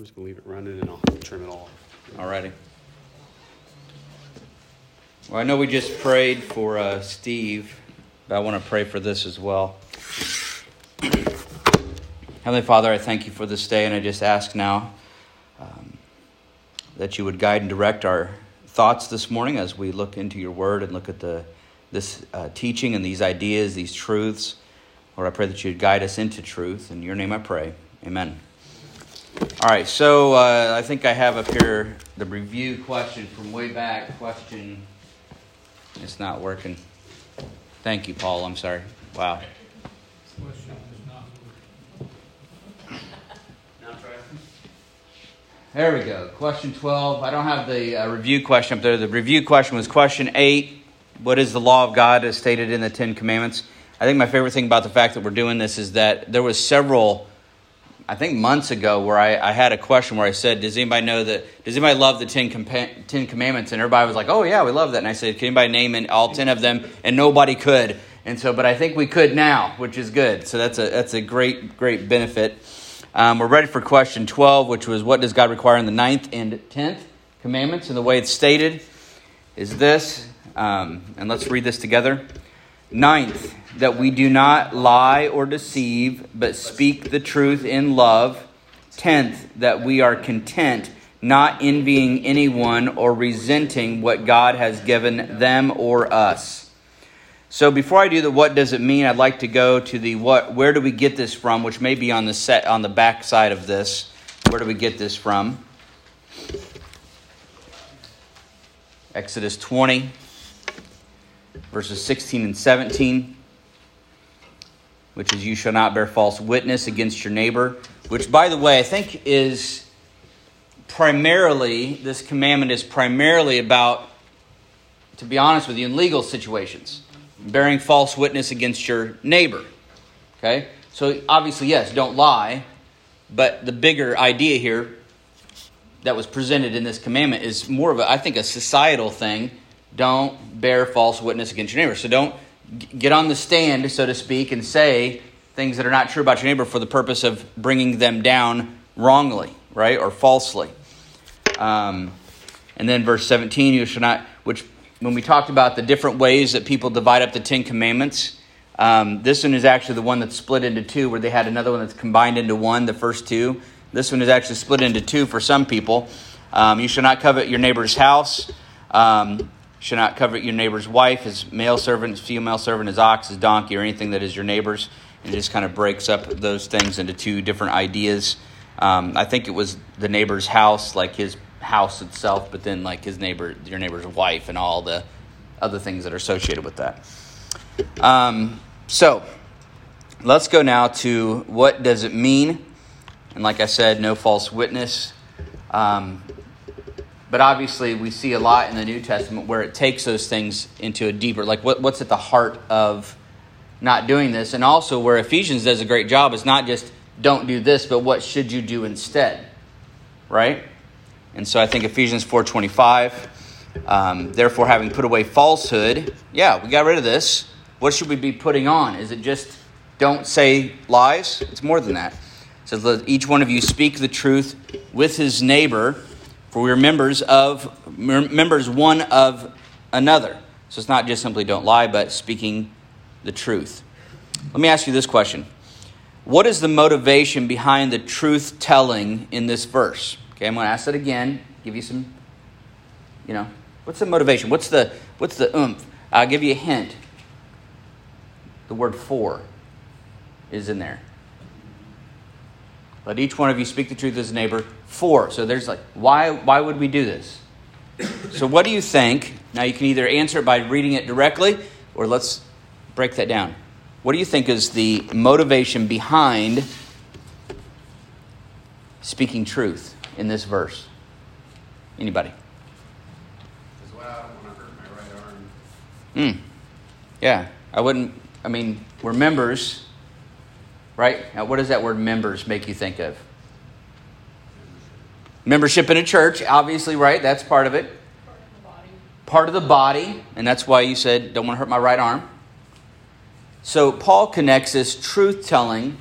I'm just to leave it running and I'll trim it all. Alrighty. Well, I know we just prayed for uh, Steve, but I want to pray for this as well. Heavenly Father, I thank you for this day, and I just ask now um, that you would guide and direct our thoughts this morning as we look into your word and look at the this uh, teaching and these ideas, these truths. Lord, I pray that you'd guide us into truth. In your name I pray. Amen. All right, so uh, I think I have up here the review question from way back. Question, it's not working. Thank you, Paul. I'm sorry. Wow. There we go. Question 12. I don't have the uh, review question up there. The review question was question 8. What is the law of God as stated in the Ten Commandments? I think my favorite thing about the fact that we're doing this is that there was several I think months ago where I, I, had a question where I said, Does anybody know that? Does anybody love the Ten, Compa- Ten Commandments? And everybody was like, Oh, yeah, we love that. And I said, Can anybody name all 10 of them? And nobody could. And so, but I think we could now, which is good. So that's a, that's a great, great benefit. Um, we're ready for question 12, which was, What does God require in the ninth and tenth commandments? And the way it's stated is this. Um, and let's read this together. Ninth, that we do not lie or deceive, but speak the truth in love. Tenth, that we are content, not envying anyone or resenting what God has given them or us. So before I do the what does it mean, I'd like to go to the what where do we get this from, which may be on the set on the back side of this. Where do we get this from? Exodus 20 verses 16 and 17, which is, You shall not bear false witness against your neighbor, which, by the way, I think is primarily, this commandment is primarily about, to be honest with you, in legal situations, bearing false witness against your neighbor. Okay? So, obviously, yes, don't lie, but the bigger idea here that was presented in this commandment is more of a, I think, a societal thing don't bear false witness against your neighbor. So don't get on the stand, so to speak, and say things that are not true about your neighbor for the purpose of bringing them down wrongly, right, or falsely. Um, and then verse 17, you shall not, which when we talked about the different ways that people divide up the Ten Commandments, um, this one is actually the one that's split into two, where they had another one that's combined into one, the first two. This one is actually split into two for some people. Um, you shall not covet your neighbor's house. Um, should not covet your neighbor's wife, his male servant, his female servant, his ox, his donkey, or anything that is your neighbor's. And it just kind of breaks up those things into two different ideas. Um, I think it was the neighbor's house, like his house itself, but then like his neighbor, your neighbor's wife, and all the other things that are associated with that. Um, so let's go now to what does it mean? And like I said, no false witness. Um, but obviously, we see a lot in the New Testament where it takes those things into a deeper, like what, what's at the heart of not doing this. And also, where Ephesians does a great job is not just don't do this, but what should you do instead, right? And so I think Ephesians 4.25, um, therefore having put away falsehood, yeah, we got rid of this. What should we be putting on? Is it just don't say lies? It's more than that. It says, let each one of you speak the truth with his neighbor for we are members of members one of another. So it's not just simply don't lie, but speaking the truth. Let me ask you this question. What is the motivation behind the truth telling in this verse? Okay, I'm going to ask it again, give you some, you know, what's the motivation? What's the what's the oomph? I'll give you a hint. The word for is in there. Let each one of you speak the truth to his neighbor. For. So there's like, why, why would we do this? So what do you think? Now you can either answer it by reading it directly, or let's break that down. What do you think is the motivation behind speaking truth in this verse? Anybody? Because well, I don't want to hurt my right arm. Hmm. Yeah, I wouldn't. I mean, we're members right? Now, what does that word members make you think of? Membership in a church, obviously, right? That's part of it. Part of the body, and that's why you said, don't want to hurt my right arm. So, Paul connects this truth telling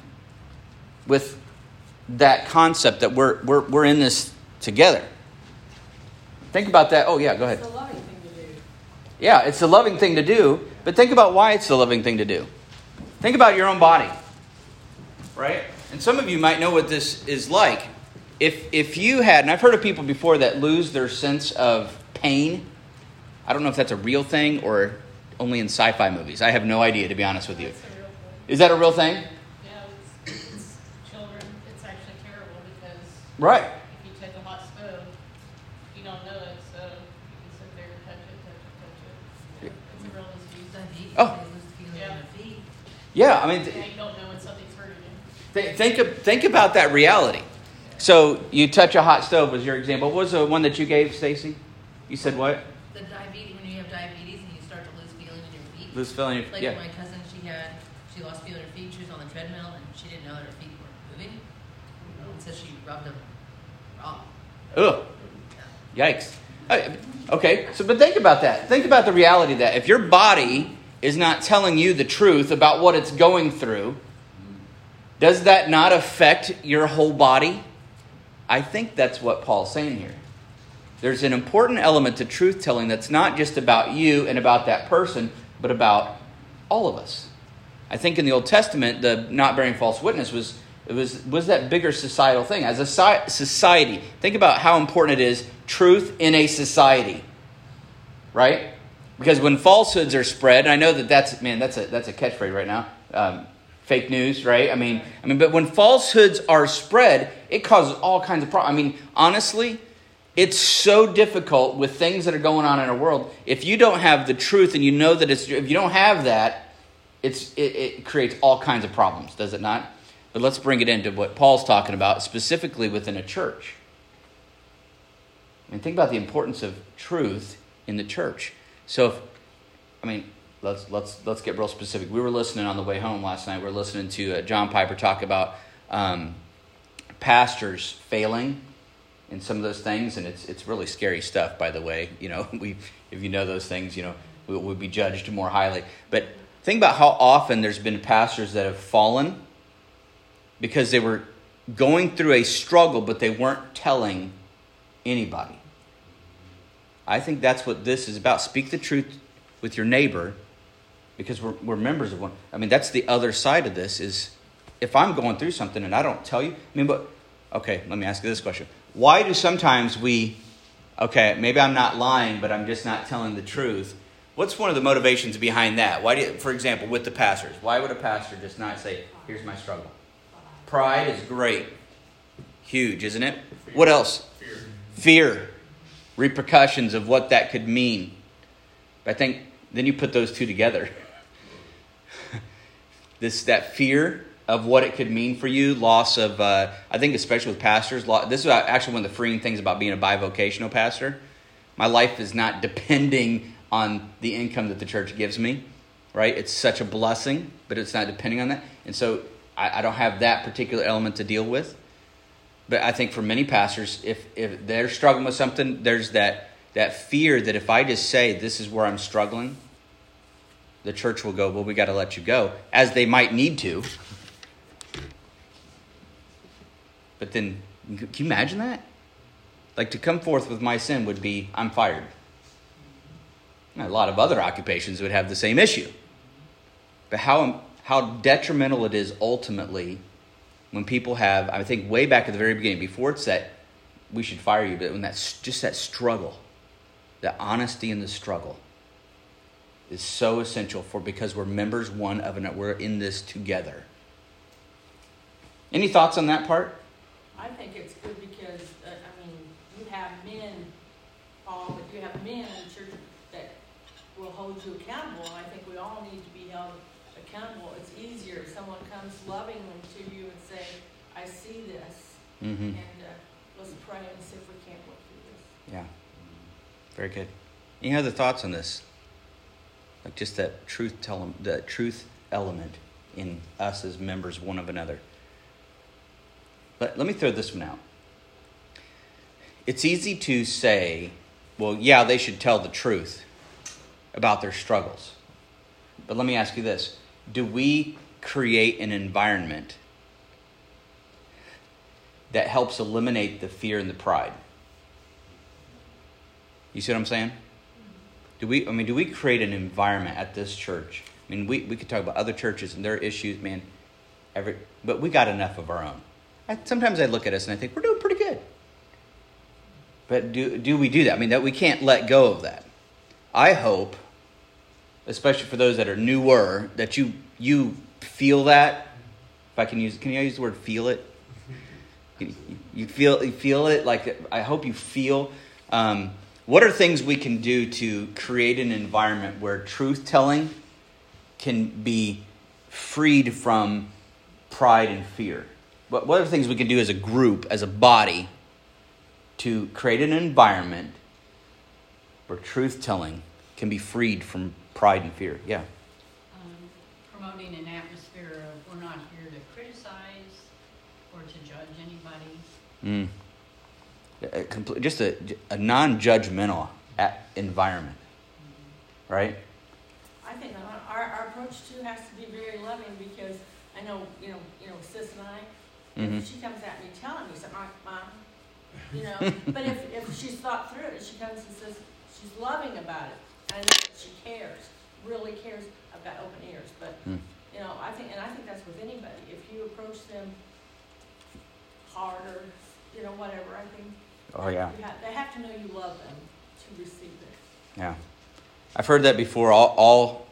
with that concept that we're, we're, we're in this together. Think about that. Oh, yeah, go ahead. It's a loving thing to do. Yeah, it's a loving thing to do, but think about why it's the loving thing to do. Think about your own body, right? And some of you might know what this is like. If, if you had, and I've heard of people before that lose their sense of pain. I don't know if that's a real thing or only in sci fi movies. I have no idea, to be honest with you. It's a real thing. Is that a real thing? Yeah, it's, it's children, it's actually terrible because Right. if you take a hot stove, you don't know it, so you can sit there and touch it, touch it, touch it. It's a real disease. Diabetes, Oh. they lose feeling in Yeah. their feet. Yeah, I mean, And you don't know when something's hurting you. th- think, of, think about that reality. So you touch a hot stove was your example. What was the one that you gave, Stacy? You said what? The diabetes, when you have diabetes and you start to lose feeling in your feet. Lose feeling. In your feet. Like Yeah. my cousin, she had, she lost feeling in her feet. She was on the treadmill and she didn't know that her feet weren't moving. And so she rubbed them raw. Ugh. Yikes. Uh, Okay, so but think about that. Think about the reality that if your body is not telling you the truth about what it's going through, does that not affect your whole body? I think that's what Paul's saying here. There's an important element to truth telling that's not just about you and about that person, but about all of us. I think in the Old Testament, the not bearing false witness was it was was that bigger societal thing. As a society, think about how important it is truth in a society, right? Because when falsehoods are spread, and I know that that's man, that's a that's a catchphrase right now. Um, fake news, right? I mean, I mean, but when falsehoods are spread, it causes all kinds of problems. I mean, honestly, it's so difficult with things that are going on in our world. If you don't have the truth and you know that it's if you don't have that, it's it, it creates all kinds of problems, does it not? But let's bring it into what Paul's talking about specifically within a church. I mean, think about the importance of truth in the church. So, if, I mean, let's let's let's get real specific. We were listening on the way home last night. We are listening to uh, John Piper talk about um, pastors failing in some of those things, and it's it's really scary stuff. By the way, you know, we if you know those things, you know, we would be judged more highly. But think about how often there's been pastors that have fallen because they were going through a struggle, but they weren't telling anybody. I think that's what this is about. Speak the truth with your neighbor because we're, we're members of one. I mean, that's the other side of this is if I'm going through something and I don't tell you, I mean, but, okay, let me ask you this question. Why do sometimes we, okay, maybe I'm not lying, but I'm just not telling the truth? What's one of the motivations behind that? Why do, you, for example, with the pastors, why would a pastor just not say, here's my struggle? Pride is great. Huge, isn't it? What else? Fear. Fear. Repercussions of what that could mean. I think then you put those two together. this that fear of what it could mean for you, loss of uh, I think especially with pastors. This is actually one of the freeing things about being a bivocational pastor. My life is not depending on the income that the church gives me, right? It's such a blessing, but it's not depending on that, and so I, I don't have that particular element to deal with. But I think for many pastors, if if they're struggling with something, there's that that fear that if I just say this is where I'm struggling, the church will go, well, we got to let you go, as they might need to. But then, can you imagine that? Like to come forth with my sin would be, I'm fired. And a lot of other occupations would have the same issue. But how, how detrimental it is ultimately when people have, I think way back at the very beginning, before it's that we should fire you, but when that's just that struggle, the honesty in the struggle is so essential for because we're members one of another. We're in this together. Any thoughts on that part? I think it's good because, uh, I mean, you have men, Paul, but you have men in the church that will hold you accountable, and I think we all need to be held accountable. It's easier if someone comes lovingly to you and say, I see this, Mm-hmm. and uh, let's pray and see if we can't work through this. Yeah. Very good. Any other thoughts on this? Like just that truth tell the truth element in us as members one of another. But let me throw this one out. It's easy to say, well, yeah, they should tell the truth about their struggles. But let me ask you this do we create an environment that helps eliminate the fear and the pride. You see what I'm saying? Do we? I mean, do we create an environment at this church? I mean, we, we could talk about other churches and their issues, man. Every, but we got enough of our own. I, sometimes I look at us and I think we're doing pretty good. But do do we do that? I mean, that we can't let go of that. I hope, especially for those that are newer, that you you feel that. If I can use, can you use the word feel it? You, you feel you feel it. Like I hope you feel. Um, what are things we can do to create an environment where truth telling can be freed from pride and fear? What, what are things we can do as a group, as a body, to create an environment where truth telling can be freed from pride and fear? Yeah. um, promoting an atmosphere of we're not here to criticize or to judge anybody. Mm. A complete, just a, a non-judgmental environment, right? I think our, our our approach too has to be very loving because I know, you know, you know, sis and I, Mhm. if she comes at me telling me something, mom, you know, but if, if she's thought through it, she comes and says, she's loving about it. And I know that she cares, really cares, I've got open ears, but, Mm. you know, I think, and I think that's with anybody. If you approach them harder, you know, whatever, I think Oh yeah, have, they have to know you love them to receive it. yeah. I've heard that before. All, all,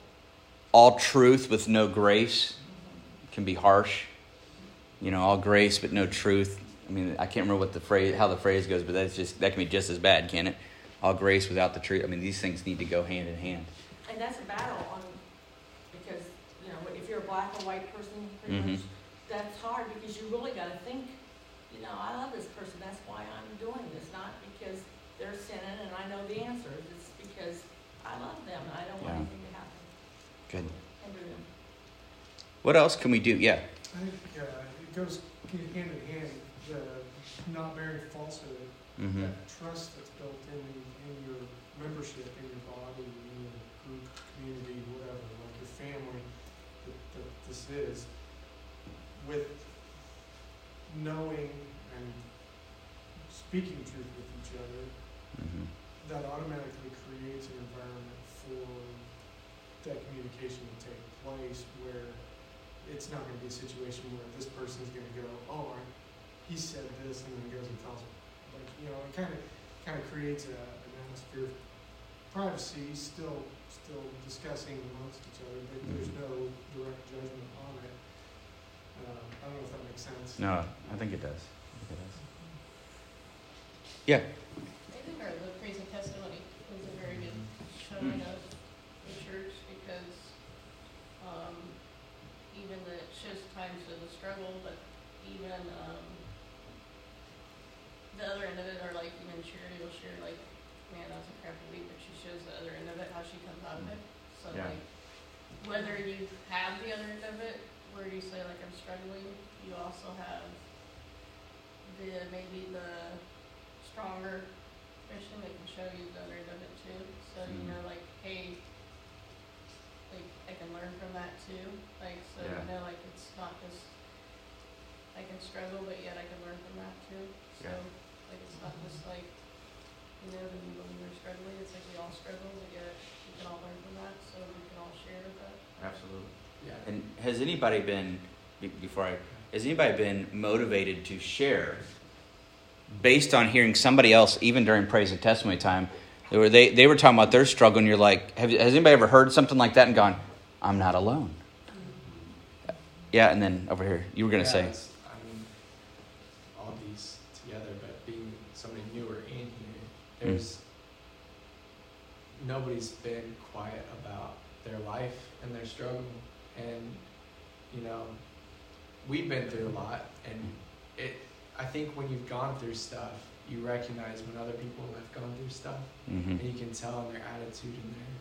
all truth with no grace can be harsh. You know, all grace but no truth. I mean, I can't remember what the phrase, how the phrase goes, but that's just that can be just as bad, can it? All grace without the truth. I mean, these things need to go hand in hand. And that's a battle on, because, you know, if you're a black or white person, pretty Mhm. much, that's hard because you really gotta think, you know, I love this person, that's why I'm doing this, not because they're sinning and I know the answers, it's because I love them and I don't want anything to happen, Good. hinder them. What else can we do? Yeah. I think uh, it goes hand in hand, the not bearing falsehood, Mm-hmm. that trust that's built in, in your membership, in your body, in your group, community, whatever, like your family, that, that this is, with knowing and speaking truth with each other, Mm-hmm. that automatically creates an environment for that communication to take place where it's not gonna be a situation where this person's gonna go, oh, I- he said this, and then goes and tells him. Like, you know, it kinda, kinda creates a, an atmosphere of privacy, still, still discussing amongst each other, but there's no direct judgment on it. Uh, I don't know if that makes sense. No, I think it does. I think it does. Yeah. I think our the praise and testimony was a very good showing of the church because um, even the it shows times of the struggle, but even um, the other end of it, or like even Charity will share like, man, that was a crappy week, but she shows the other end of it, how she comes out of it. So Yeah. like, whether you have the other end of it, where you say like I'm struggling, you also have the maybe the stronger Christian that can show you the other end of it too. So you Mhm. know, like, hey, like I can learn from that too. Like, so Yeah. you know, like it's not just I can struggle, but yet I can learn from that too. So Yeah. like it's not just like you know when you when you're struggling, it's like we all struggle, but yet we can all learn from that. So we can all share with that. Absolutely. Yeah. And has anybody been before I has anybody been motivated to share based on hearing somebody else even during praise and testimony time they were they, they were talking about their struggle and you're like have, has anybody ever heard something like that and gone i'm not alone. Yeah and then over here you were going to Yeah, say. I mean, all these together, but being somebody newer in here, hmm. there's nobody's been quiet about their life and their struggle, and you know, we've been through a lot, and it. I think when you've gone through stuff, you recognize when other people have gone through stuff, mm-hmm. and you can tell in their attitude and their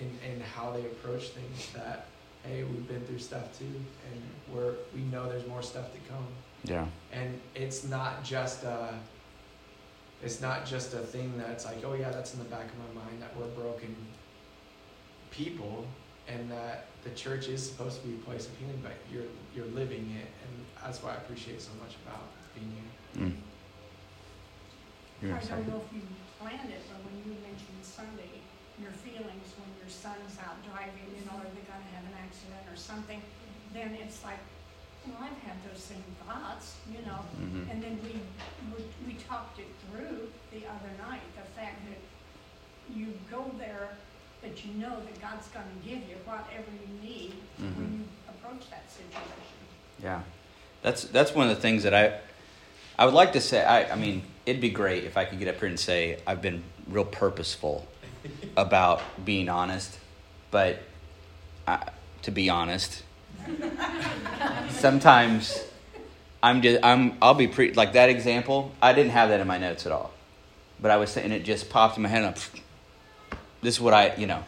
um, in in how they approach things that hey we've been through stuff too and we're we know there's more stuff to come yeah and it's not just a it's not just a thing that's like oh yeah that's in the back of my mind that we're broken people and that the church is supposed to be a place of healing, but you're you're living it, and that's why I appreciate so much about being here. Mm. I don't know if you planned it, but when you mentioned Sunday, your feelings when your son's out driving, you know, are they gonna have an accident or something? Then it's like, well, I've had those same thoughts, you know, Mhm. and then we, we, we talked it through the other night, the fact that you go there, but you know that God's gonna give you whatever you need Mhm. when you approach that situation. Yeah, that's that's one of the things that I I would like to say. I I mean, it'd be great if I could get up here and say I've been real purposeful about being honest, but I, to be honest, sometimes I'm just I'm I'll be pre like that example. I didn't have that in my notes at all, but I was saying it just popped in my head. And this is what I you know.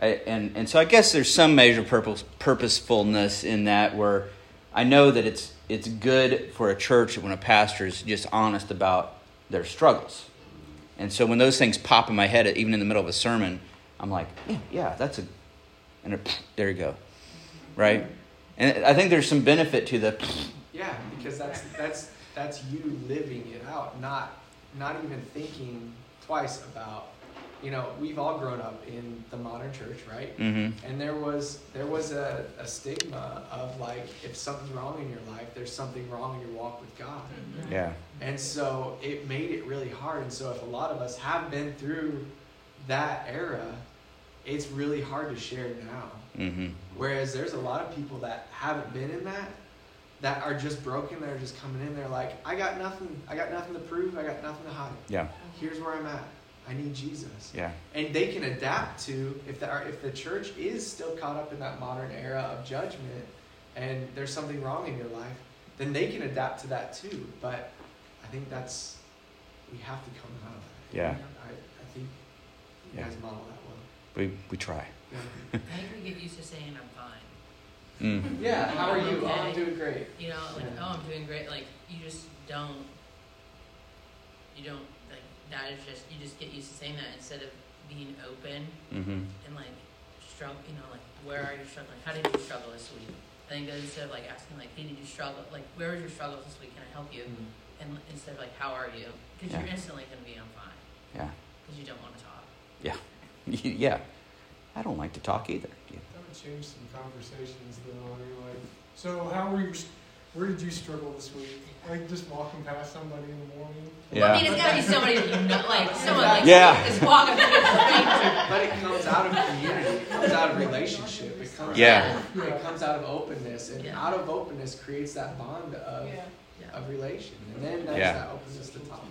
I, and and so I guess there's some measure of purpose, purposefulness in that where I know that it's it's good for a church when a pastor is just honest about their struggles. And so when those things pop in my head, even in the middle of a sermon, I'm like, yeah, yeah, that's a, and it, there you go, right? And I think there's some benefit to the, Yeah, because that's that's that's you living it out, not not even thinking twice about. You know, we've all grown up in the modern church, right? mm-hmm, And there was there was a, a stigma of like if something's wrong in your life, there's something wrong in your walk with God. yeah, And so it made it really hard. And so if a lot of us have been through that era, it's really hard to share now. mm-hmm, Whereas there's a lot of people that haven't been in that, that are just broken. They're just coming in. They're like, I got nothing. I got nothing to prove. I got nothing to hide. yeah, Here's where I'm at. I need Jesus. yeah, And they can adapt to if the if the church is still caught up in that modern era of judgment, and there's something wrong in your life, then they can adapt to that too. But I think that's we have to come out of that. yeah. I, I think you Yeah. guys model that well. We we try. Yeah. I think we get used to saying I'm fine. Mm. Yeah, how are you? Oh, I'm doing great. You know, like, Yeah. oh, I'm doing great. Like, you just don't, you don't, like, that is just, you just get used to saying that instead of being open Mm-hmm. and, like, struggle, you know, like, where are you struggling? How did you struggle this week? I think that instead of, like, asking, like, hey, did you struggle? Like, where was your struggles this week? Can I help you? And instead of, like, how are you? Because Yeah. you're instantly going to be on fine. Yeah. Because you don't want to talk. yeah. Yeah. I don't like to talk either. Yeah. That would change some conversations though. I mean, like, so how were you? Where did you struggle this week? Like just walking past somebody in the morning. Well, I mean, it's got to be somebody that you know, like, someone, like, Yeah. is walking through the street. But it comes out of community. It comes out of relationship. It comes Yeah. Out, it comes out of openness, and Yeah. out of openness creates that bond of Yeah. Yeah. of relation, and then that's Yeah. that openness to talk.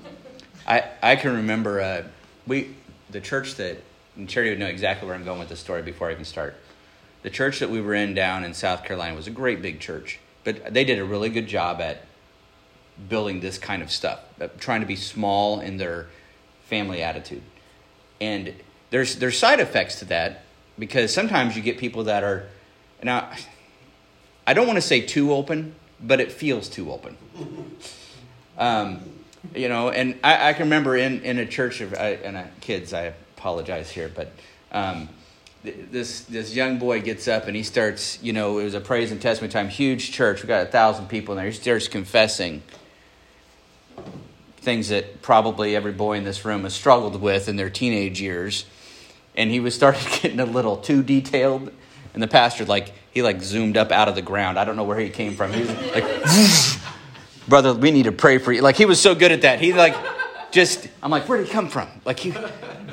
I, I can remember uh, we the church that and Charity would know exactly where I'm going with this story before I even start. The church that we were in down in South Carolina was a great big church, but they did a really good job at building this kind of stuff, uh, trying to be small in their family attitude. And there's there's side effects to that because sometimes you get people that are now I don't want to say too open, but it feels too open. Um, you know, and I, I can remember in, in a church of I, and I, kids. I apologize here, but um, this this young boy gets up and he starts. You know, it was a praise and testimony time, huge church. We got a thousand people in there. He starts confessing things that probably every boy in this room has struggled with in their teenage years, and he was started getting a little too detailed. And the pastor, like, he like zoomed up out of the ground. I don't know where he came from. He was like, brother, we need to pray for you. Like he was so good at that. He like just I'm like, where did he come from? Like he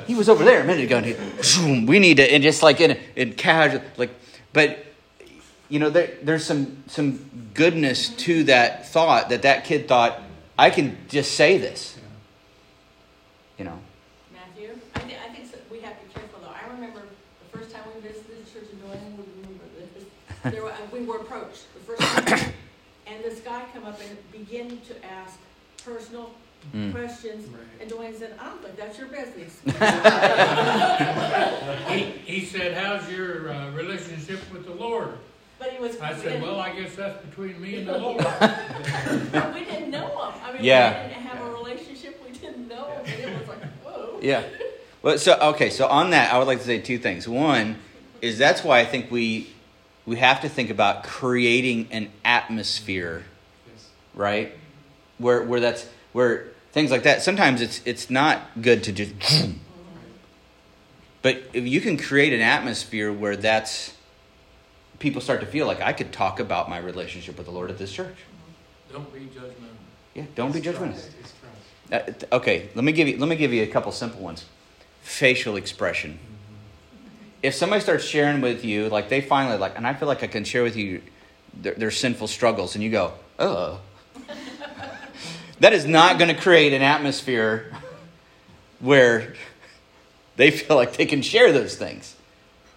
he was over there a minute ago and he zoom, we need to and just like in in casual like but you know there, there's some some goodness to that thought that that kid thought I can just say this. You know. Matthew, I think, I think so- we have to be careful though. I remember the first time we visited the church in New England, we remember this. There were, we were approached the first time, and this guy come up and began to ask personal Mm. questions. Right. And Dwayne said, I don't think that's your business. He, he said, how's your uh, relationship with the Lord? But he was. I said, well, I guess that's between me and the Lord. We didn't know him. I mean, Yeah. we didn't have a relationship. We didn't know him. And it was like, whoa. Yeah. Well, so okay, so on that, I would like to say two things. One, is that's why I think we we have to think about creating an atmosphere, Yes. right? Where where that's where things like that. Sometimes it's it's not good to just But if you can create an atmosphere where that's people start to feel like I could talk about my relationship with the Lord at this church. Don't be judgmental. Yeah, don't be It's judgmental. trust. Uh, okay, let me give you let me give you a couple simple ones. Facial expression. If somebody starts sharing with you, like they finally like, and I feel like I can share with you their, their sinful struggles, and you go, oh, that is not going to create an atmosphere where they feel like they can share those things,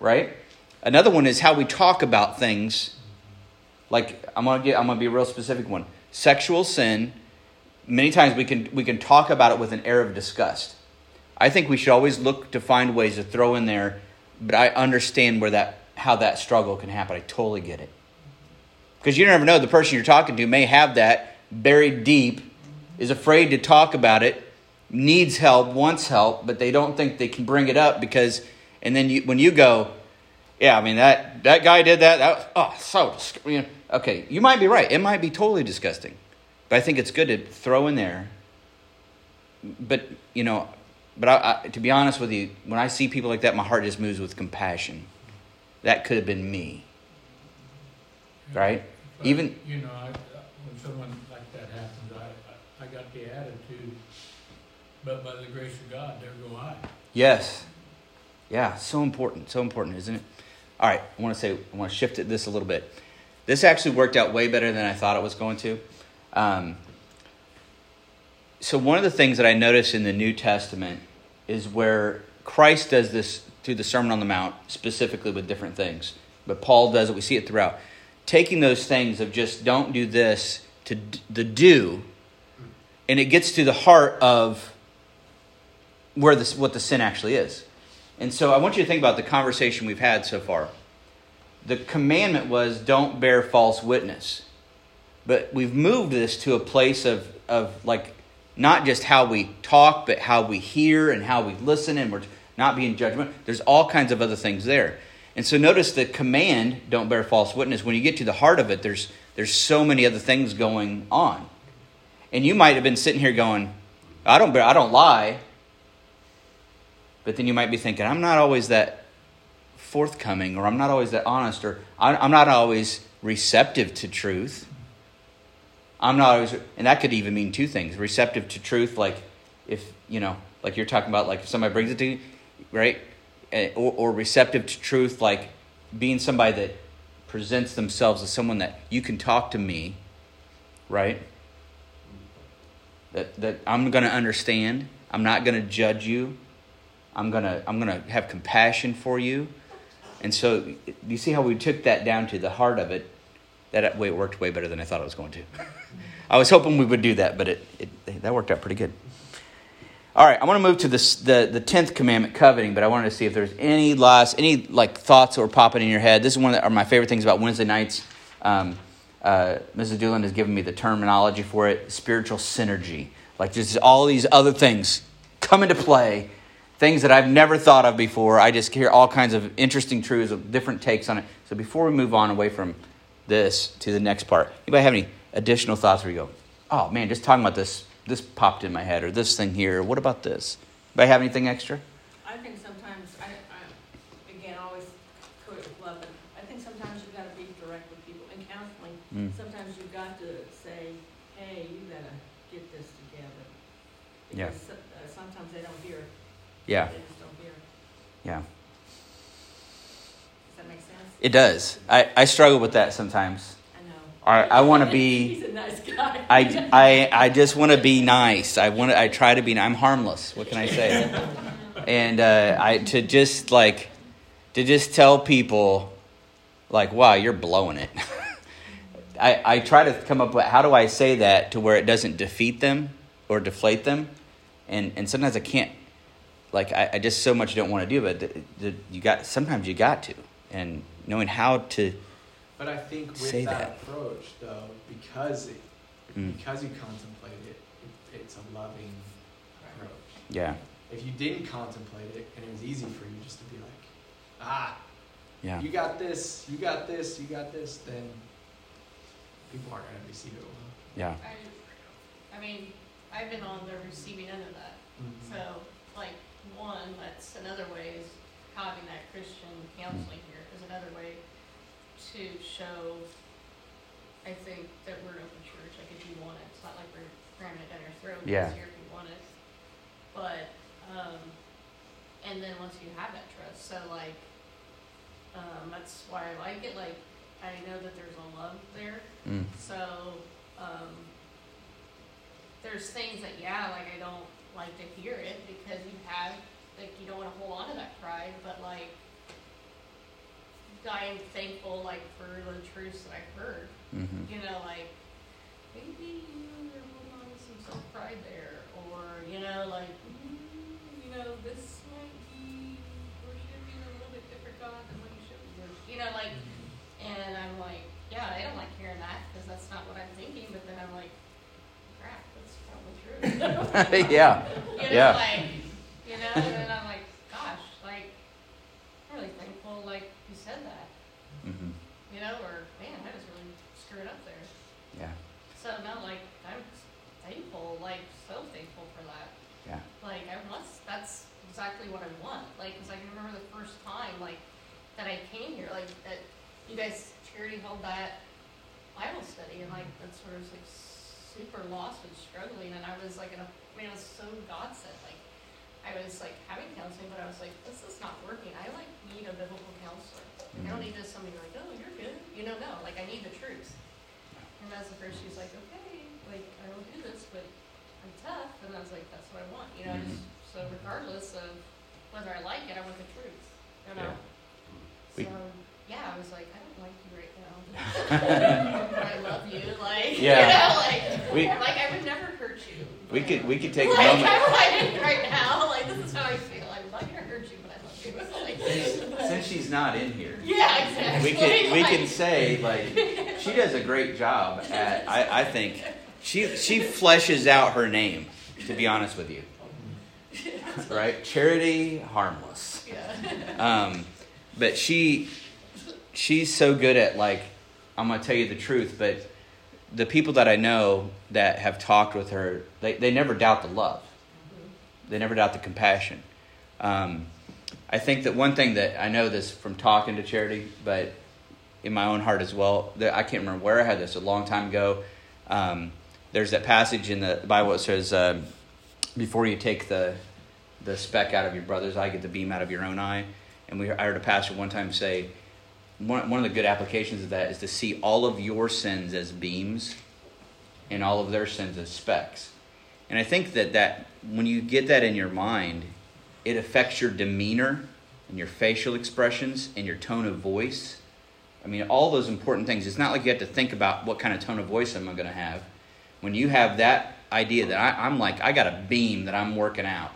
right? Another one is how we talk about things. Like I'm gonna get, I'm gonna be a real specific one. Sexual sin many times we can we can talk about it with an air of disgust. I think we should always look to find ways to throw in there, but I understand where that how that struggle can happen. I totally get it. Because you never know the person you're talking to may have that buried deep, is afraid to talk about it, needs help, wants help, but they don't think they can bring it up because and then you, when you go, yeah, I mean that that guy did that. That was, oh so you know, okay. You might be right. It might be totally disgusting. But I think it's good to throw in there. But you know, but I, I, to be honest with you, when I see people like that, my heart just moves with compassion. That could have been me, right? But, Even- You know, I, uh, when someone like that happens, got the attitude, but by the grace of God, there go I. Yes, yeah, so important, so important, isn't it? All right, I want to say, I want to shift it this a little bit. This actually worked out way better than I thought it was going to. Um, so one of the things that I notice in the New Testament is where Christ does this through the Sermon on the Mount, specifically with different things. But Paul does it. We see it throughout. Taking those things of just don't do this to the do, and it gets to the heart of where this what the sin actually is. And so I want you to think about the conversation we've had so far. The commandment was don't bear false witness. But we've moved this to a place of, of like not just how we talk, but how we hear and how we listen, and we're not being judgment. There's all kinds of other things there. And so notice the command, don't bear false witness. When you get to the heart of it, there's there's so many other things going on. And you might have been sitting here going, I don't I don't lie. But then you might be thinking, I'm not always that forthcoming, or I'm not always that honest, or I'm not always receptive to truth. I'm not always, and that could even mean two things: receptive to truth, like if you know, like you're talking about, like if somebody brings it to you, right, Eh, or, or receptive to truth, like being somebody that presents themselves as someone that you can talk to me, right? That that I'm going to understand. I'm not going to judge you. I'm gonna I'm gonna have compassion for you. And so you see how we took that down to the heart of it. That way it worked way better than I thought it was going to. I was hoping we would do that, but it, it that worked out pretty good. All right, I want to move to this, the the tenth commandment, coveting. But I wanted to see if there's any last any like thoughts that were popping in your head. This is one of my favorite things about Wednesday nights. Um, uh, Mrs. Doolan has given me the terminology for it: spiritual synergy. Like just all these other things come into play, things that I've never thought of before. I just hear all kinds of interesting truths, of different takes on it. So before we move on away from this to the next part, anybody have any additional thoughts where you go, oh man, just talking about this, this popped in my head, or this thing here, what about this? Anybody have anything extra? I think sometimes, I, I, again, always quote with love, but I think sometimes you've gotta be direct with people. In counseling, Mm. sometimes you've got to say, hey, you gotta get this together. Yeah. Because so- uh, sometimes they don't hear. Yeah, They just don't hear. yeah. Does that make sense? It does. I, I struggle with that sometimes. I know. I, I want to be. He's a nice guy. I, I, I just want to be nice. I want to, I try to be. I'm harmless. What can I say? And uh, I to just like to just tell people like, wow, you're blowing it. I, I try to come up with how do I say that to where it doesn't defeat them or deflate them, and and sometimes I can't. Like I, I just so much don't want to do, but the, the, you got sometimes you got to, and knowing how to. But I think with Say that, that. approach, though, because it, Mm. because you contemplate it, it, it's a loving approach. Yeah. If you didn't contemplate it and it was easy for you just to ah, Yeah. you got this, you got this, you got this, then people aren't going to receive it well. Yeah. I, I mean, I've been on the receiving end of that. Mm-hmm. So, like, one, that's another way is having that Christian counseling here is another way to show, I think, that we're an open church, like if you want it. It's not like we're cramming it down your throat. Yeah. Here if you want it. But, um, and then once you have that trust, so like, um, that's why I like it, like, I know that there's a love there. Mm. So, um, there's things that, yeah, like I don't like to hear it because you have, like, you don't want to hold on to that pride, but like, I'm thankful, like, for the truths that I heard. Mm-hmm. You know, like, maybe you are holding on to some self pride there, or, you know, like, mm, you know, this You know, like, and I'm like, yeah, I don't like hearing that because that's not what I'm thinking. But then I'm like, crap, that's probably true. yeah. you know, Yeah. like, you know, and then I'm like, gosh, like, I'm really thankful, like you said that, Mm-hmm. you know, or man, I was really screwed up there. Yeah. So no, like, I'm thankful, like, so thankful for that. Yeah. Like, I must, that's exactly what I want. Like, because I can remember the first time, like, that I came here, like, that you guys, Charity held that Bible study, and, like, that's where I was, like, super lost and struggling, and I was, like, in a, I mean, it was so God sent, like, I was, like, having counseling, but I was like, this is not working. I, like, need a biblical counselor. Like, I don't mm-hmm. need just somebody like, oh, you're good. You know, no, like, I need the truth. And that's the first, she's like, okay, like, I will do this, but I'm tough, and I was like, that's what I want, you know. I just, so regardless of whether I like it, I want the truth, you know. We- so yeah, I was like, I don't like you right now, but I love you, like Yeah. you know, like We- like I would never hurt you. We could we could take a like moment. I'm like right now, like this is how I feel. I'm not gonna hurt you, but I love you. Like, Since she's not in here, yeah, exactly. we can we can say like she does a great job at. I, I think she she fleshes out her name. To be honest with you, right? Charity harmless. Yeah. Um, but she she's so good at like I'm gonna tell you the truth, but the people that I know that have talked with her, they, they never doubt the love. They never doubt the compassion. Um, I think that one thing that I know this from talking to Charity, but in my own heart as well, that I can't remember where I had this a long time ago. Um, there's that passage in the Bible that says, um, "Before you take the the speck out of your brother's eye, get the beam out of your own eye." And we, I heard a pastor one time say, one, one of the good applications of that is to see all of your sins as beams and all of their sins as specks. And I think that, that when you get that in your mind, it affects your demeanor and your facial expressions and your tone of voice. I mean, all those important things. It's not like you have to think about what kind of tone of voice am I going to have. When you have that idea that I, I'm like, I got a beam that I'm working out.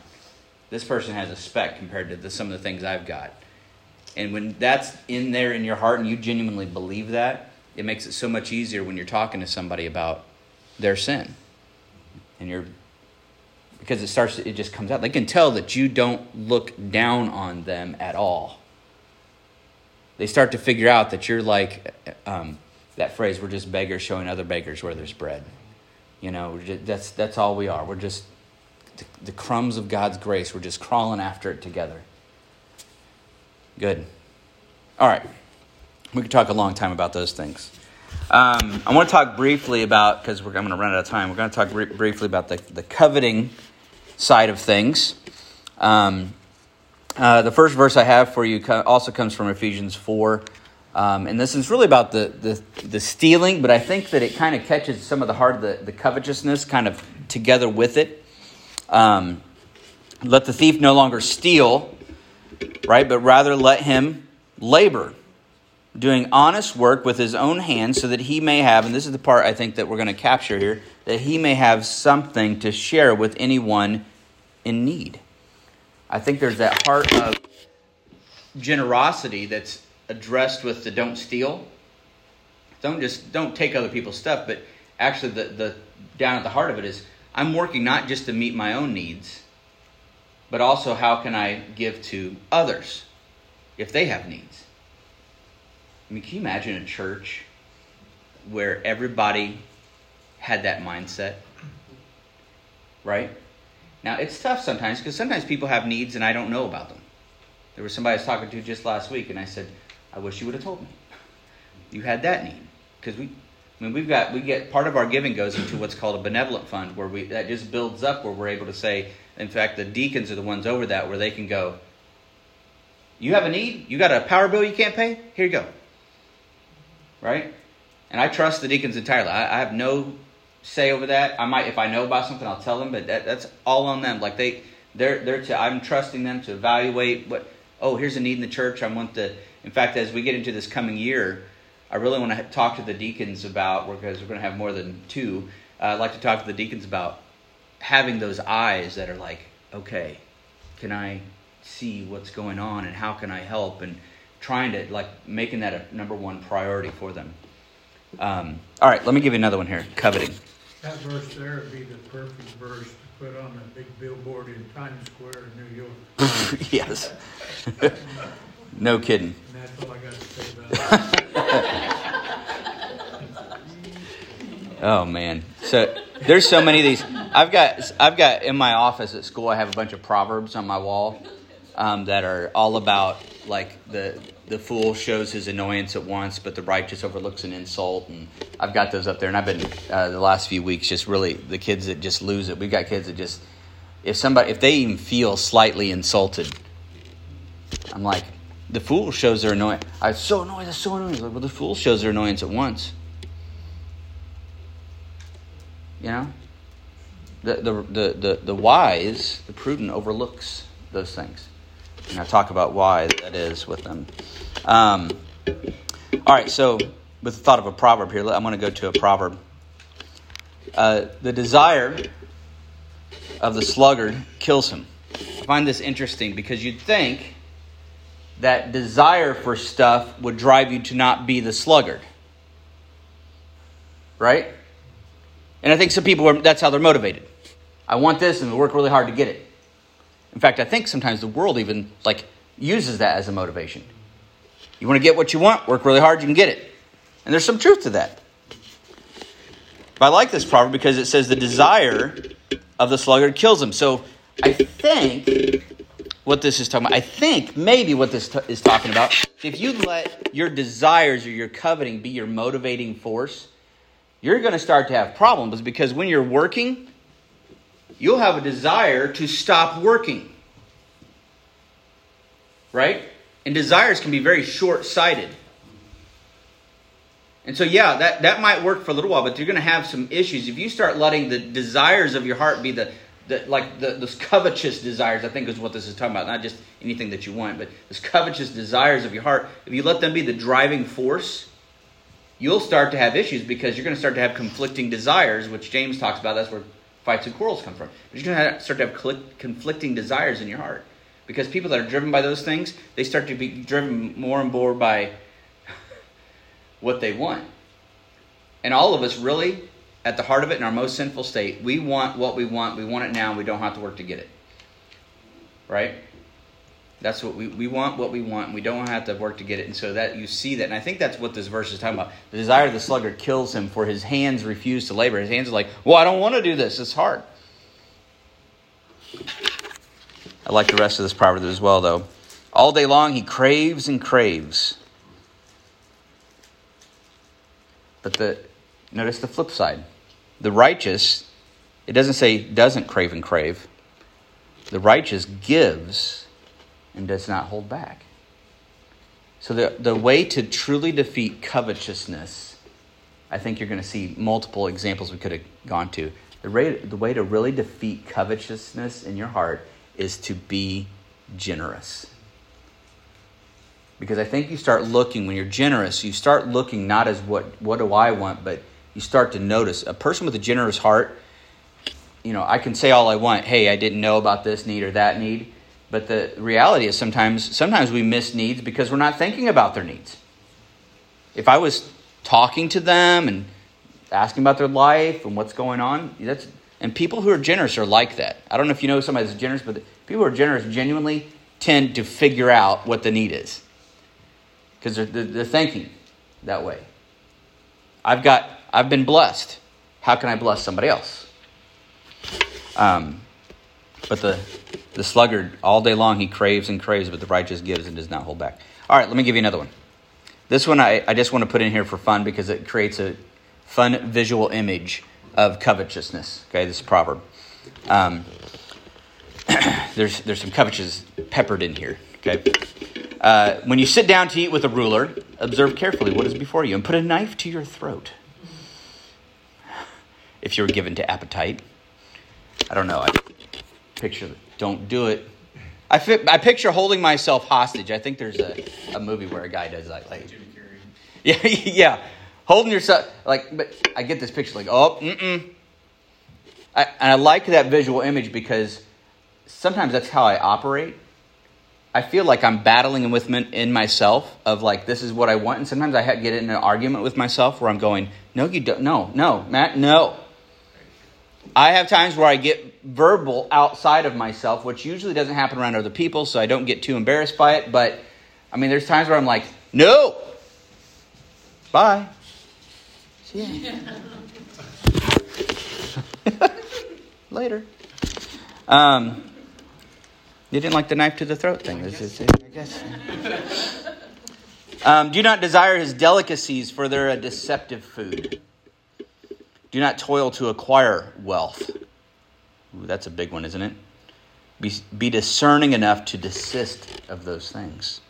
This person has a speck compared to the, some of the things I've got. And when that's in there in your heart and you genuinely believe that, it makes it so much easier when you're talking to somebody about their sin. And you're because it starts it just comes out. They can tell that you don't look down on them at all. They start to figure out that you're like um, that phrase, we're just beggars showing other beggars where there's bread. You know, just, that's that's all we are. We're just the, the crumbs of God's grace. We're just crawling after it together. Good. All right. We could talk a long time about those things. Um, I want to talk briefly about, because I'm going to run out of time, we're going to talk br- briefly about the, the coveting side of things. Um, uh, the first verse I have for you co- also comes from Ephesians 4. Um, and this is really about the, the, the stealing, but I think that it kind of catches some of the heart of the, the covetousness kind of together with it. Um, let the thief no longer steal, right? But rather let him labor, doing honest work with his own hands, so that he may have, and this is the part I think that we're going to capture here, that he may have something to share with anyone in need. I think there's that heart of generosity that's addressed with the don't steal. Don't just don't take other people's stuff, but actually the, the down at the heart of it is I'm working not just to meet my own needs, but also how can I give to others if they have needs. I mean, can you imagine a church where everybody had that mindset? Right? Now, it's tough sometimes because sometimes people have needs and I don't know about them. There was somebody I was talking to just last week, and I said, I wish you would have told me. You had that need. Because we, I mean, we've got, we get, part of our giving goes into what's called a benevolent fund where we, that just builds up where we're able to say, in fact, the deacons are the ones over that where they can go, you have a need? You got a power bill you can't pay? Here you go. Right? And I trust the deacons entirely. I, I have no say over that. I might, if I know about something, I'll tell them, but that, that's all on them. Like they, they're, they're to, I'm trusting them to evaluate what, oh, here's a need in the church. I want the, in fact, as we get into this coming year, I really want to talk to the deacons about, because we're going to have more than two, uh, I'd like to talk to the deacons about having those eyes that are like, okay, can I see what's going on and how can I help and trying to like making that a number one priority for them. Um, all right, let me give you another one here. Coveting. That verse there would be the perfect verse to put on a big billboard in Times Square in New York. yes. no kidding. And that's all I got to say about it. Oh man. So there's so many of these. I've got I've got in my office at school. I have a bunch of proverbs on my wall um, that are all about like the the fool shows his annoyance at once, but the righteous overlooks an insult. And I've got those up there. And I've been uh, the last few weeks just really the kids that just lose it. We've got kids that just if somebody if they even feel slightly insulted, I'm like the fool shows their annoyance. I'm so annoyed. I'm so annoyed. Like, well, the fool shows their annoyance at once. You know, the the the the, the wise, the prudent overlooks those things. And I talk about why that is with them. Um, all right, so with the thought of a proverb here, I'm going to go to a proverb. Uh, the desire of the sluggard kills him. I find this interesting because you'd think that desire for stuff would drive you to not be the sluggard. Right? And I think some people, are, that's how they're motivated. I want this and they work really hard to get it. In fact, I think sometimes the world even like uses that as a motivation. You want to get what you want, work really hard, you can get it. And there's some truth to that. But I like this proverb because it says the desire of the sluggard kills him. So I think what this is talking about, I think maybe what this t- is talking about, if you let your desires or your coveting be your motivating force, you're going to start to have problems because when you're working, you'll have a desire to stop working. Right? And desires can be very short sighted. And so, yeah, that, that might work for a little while, but you're going to have some issues. If you start letting the desires of your heart be the, the like the, those covetous desires, I think is what this is talking about, not just anything that you want, but those covetous desires of your heart, if you let them be the driving force, you'll start to have issues because you're going to start to have conflicting desires, which James talks about. That's where fights and quarrels come from. But you're going to start to have conflicting desires in your heart. Because people that are driven by those things, they start to be driven more and more by what they want. And all of us really, at the heart of it, in our most sinful state, we want what we want. We want it now, we don't have to work to get it. Right? That's what we, we want what we want, and we don't have to work to get it. And so that you see that. And I think that's what this verse is talking about. The desire of the sluggard kills him, for his hands refuse to labor. His hands are like, Well, I don't want to do this. It's hard. I like the rest of this proverb as well, though. All day long he craves and craves. But the notice the flip side. The righteous, it doesn't say doesn't crave and crave. The righteous gives and does not hold back. So the, the way to truly defeat covetousness, I think you're going to see multiple examples we could have gone to. The, way, the way to really defeat covetousness in your heart is to be generous. Because I think you start looking, when you're generous, you start looking not as what, what do I want, but you start to notice. A person with a generous heart, you know, I can say all I want, hey, I didn't know about this need or that need. But the reality is sometimes sometimes we miss needs because we're not thinking about their needs. If I was talking to them and asking about their life and what's going on, that's and people who are generous are like that. I don't know if you know somebody that's generous, but people who are generous genuinely tend to figure out what the need is because they're, they're, thinking. that way. I've got, I've been blessed. How can I bless somebody else? Um, but the, the sluggard, all day long, he craves and craves, but the righteous gives and does not hold back. All right, let me give you another one. This one I, I just want to put in here for fun because it creates a fun visual image of covetousness. Okay, this proverb. Um, there's, there's some covetous peppered in here. Okay. Uh, when you sit down to eat with a ruler, observe carefully what is before you and put a knife to your throat. If you're given to appetite, I don't know. I picture, don't do it. I, fi- I picture holding myself hostage. I think there's a, a movie where a guy does that. Like, yeah, yeah, holding yourself like. But I get this picture like, oh, mm-mm. I, and I like that visual image because sometimes that's how I operate. I feel like I'm battling with in myself of like this is what I want, and sometimes I get in an argument with myself where I'm going, no, you don't, no, no, Matt, no. I have times where I get verbal outside of myself, which usually doesn't happen around other people, so I don't get too embarrassed by it. But I mean, there's times where I'm like, no, bye, see ya. later. Um, you didn't like the knife to the throat thing, is it, I guess. Um, do not desire his delicacies, for they're a deceptive food. Do not toil to acquire wealth. Ooh, that's a big one, isn't it? Be, be discerning enough to desist of those things.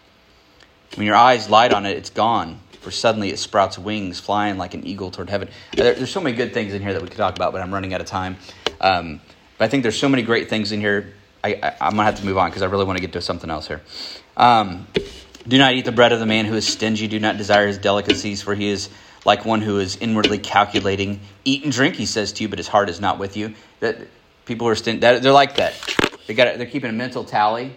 When your eyes light on it, it's gone, for suddenly it sprouts wings, flying like an eagle toward heaven. There, there's so many good things in here that we could talk about, but I'm running out of time. Um, but I think there's so many great things in here. I, I'm going to have to move on because I really want to get to something else here. Um, do not eat the bread of the man who is stingy. Do not desire his delicacies, for he is like one who is inwardly calculating. Eat and drink, he says to you, but his heart is not with you. That people are stin- that, they're like that. They got they're keeping a mental tally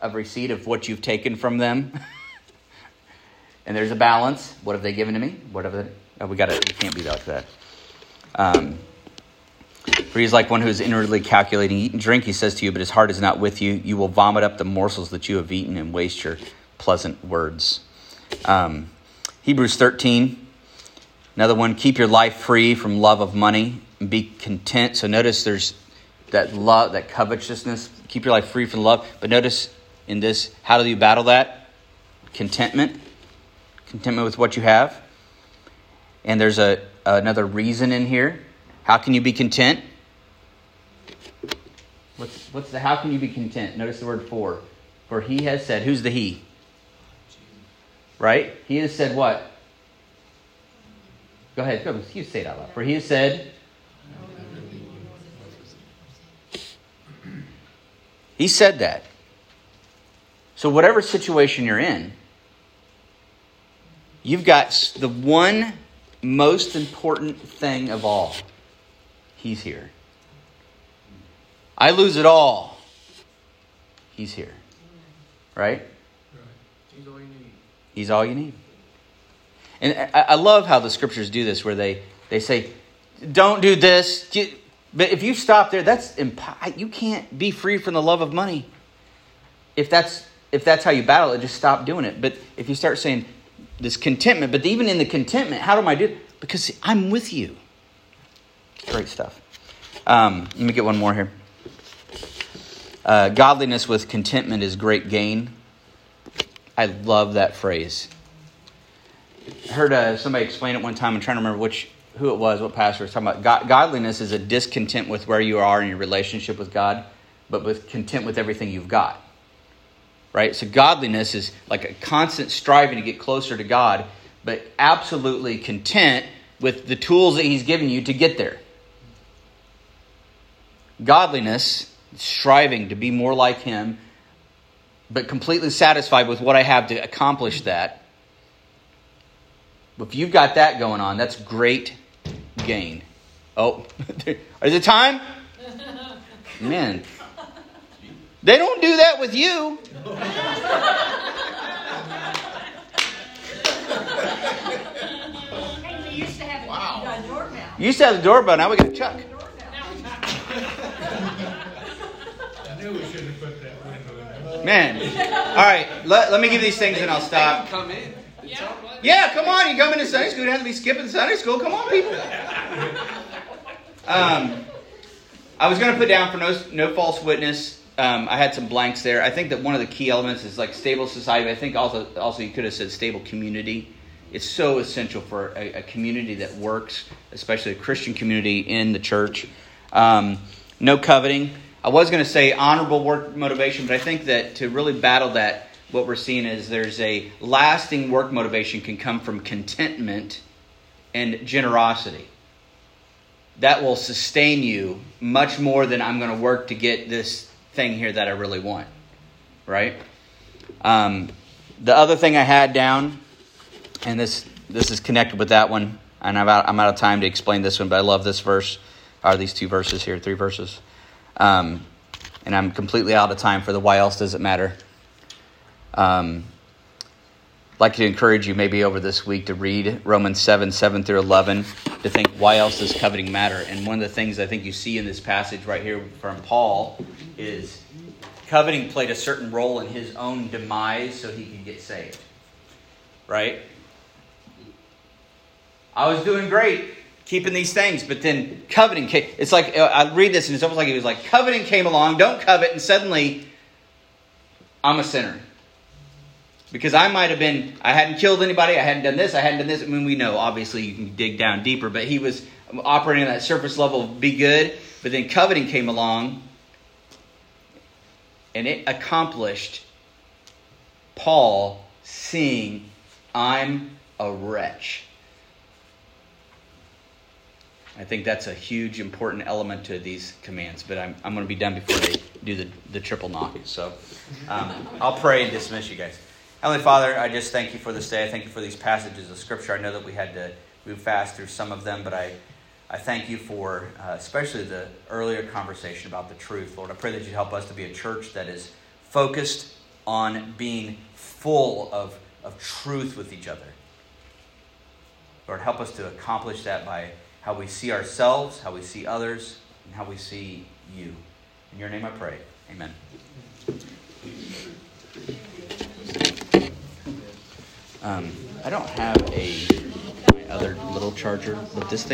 of receipt of what you've taken from them. and there's a balance. What have they given to me? What have they? Oh, we got to. We can't be like that. Um, for he is like one who is inwardly calculating. Eat and drink, he says to you, but his heart is not with you. You will vomit up the morsels that you have eaten and waste your pleasant words. Um, Hebrews 13, another one. Keep your life free from love of money and be content. So notice there's that love, that covetousness. Keep your life free from love. But notice in this, how do you battle that? Contentment. Contentment with what you have. And there's a another reason in here. How can you be content? What's, what's the how can you be content? Notice the word for. For he has said, who's the he? Right? He has said what? Go ahead, go, you say it out loud. For he has said, he said that. So, whatever situation you're in, you've got the one most important thing of all. He's here. I lose it all. He's here. Right? He's all you need. He's all you need. And I love how the scriptures do this, where they, they say, don't do this. But if you stop there, that's you can't be free from the love of money. If that's if that's how you battle it, just stop doing it. But if you start saying this contentment, but even in the contentment, how do I do? Because I'm with you. Great stuff. Um, let me get one more here. Uh, godliness with contentment is great gain. I love that phrase. Heard uh, somebody explain it one time. I'm trying to remember which who it was, what pastor was talking about. God, godliness is a discontent with where you are in your relationship with God, but with content with everything you've got. Right? So godliness is like a constant striving to get closer to God, but absolutely content with the tools that He's given you to get there. Godliness, striving to be more like Him, but completely satisfied with what I have to accomplish that. If you've got that going on, that's great gain. Oh, is it time? Man, they don't do that with you. Hey, we used to have a doorbell. You used to have the doorbell, now we got a Chuck. I knew we shouldn't have put that window in there. Man. All right, let, let me give these things and I'll stop. Come in. Yeah. Yeah, come on. You come into Sunday school. You have to be skipping Sunday school. Come on, people. Um, I was going to put down for no, no false witness. Um, I had some blanks there. I think that one of the key elements is like stable society. I think also also you could have said stable community. It's so essential for a, a community that works, especially a Christian community in the church. Um, no coveting. I was going to say honorable work motivation, but I think that to really battle that, what we're seeing is there's a lasting work motivation can come from contentment and generosity. That will sustain you much more than I'm going to work to get this thing here that I really want. Right? Um, the other thing I had down, and this this is connected with that one, and I'm out, I'm out of time to explain this one, but I love this verse, Are these two verses here, three verses. Um, and I'm completely out of time for the why else does it matter. Um, like to encourage you maybe over this week to read Romans 7, 7 through 11, to think why else does coveting matter. And one of the things I think you see in this passage right here from Paul is coveting played a certain role in his own demise so he could get saved. Right? I was doing great keeping these things, but then coveting came. It's like, uh, I read this and it's almost like he was like, coveting came along, don't covet, and suddenly I'm a sinner. Because I might have been, I hadn't killed anybody, I hadn't done this, I hadn't done this. I mean, we know, obviously, you can dig down deeper, but he was operating at that surface level of be good, but then coveting came along, and it accomplished Paul seeing, I'm a wretch. I think that's a huge, important element to these commands, but I'm, I'm going to be done before they do the, the triple knock. So um, I'll pray and dismiss you guys. Heavenly Father, I just thank you for this day. I thank you for these passages of Scripture. I know that we had to move fast through some of them, but I, I thank you for uh, especially the earlier conversation about the truth. Lord, I pray that you help us to be a church that is focused on being full of, of truth with each other. Lord, help us to accomplish that by how we see ourselves, how we see others, and how we see you. In your name I pray. Amen. Um, I don't have a my other little charger, but this thing.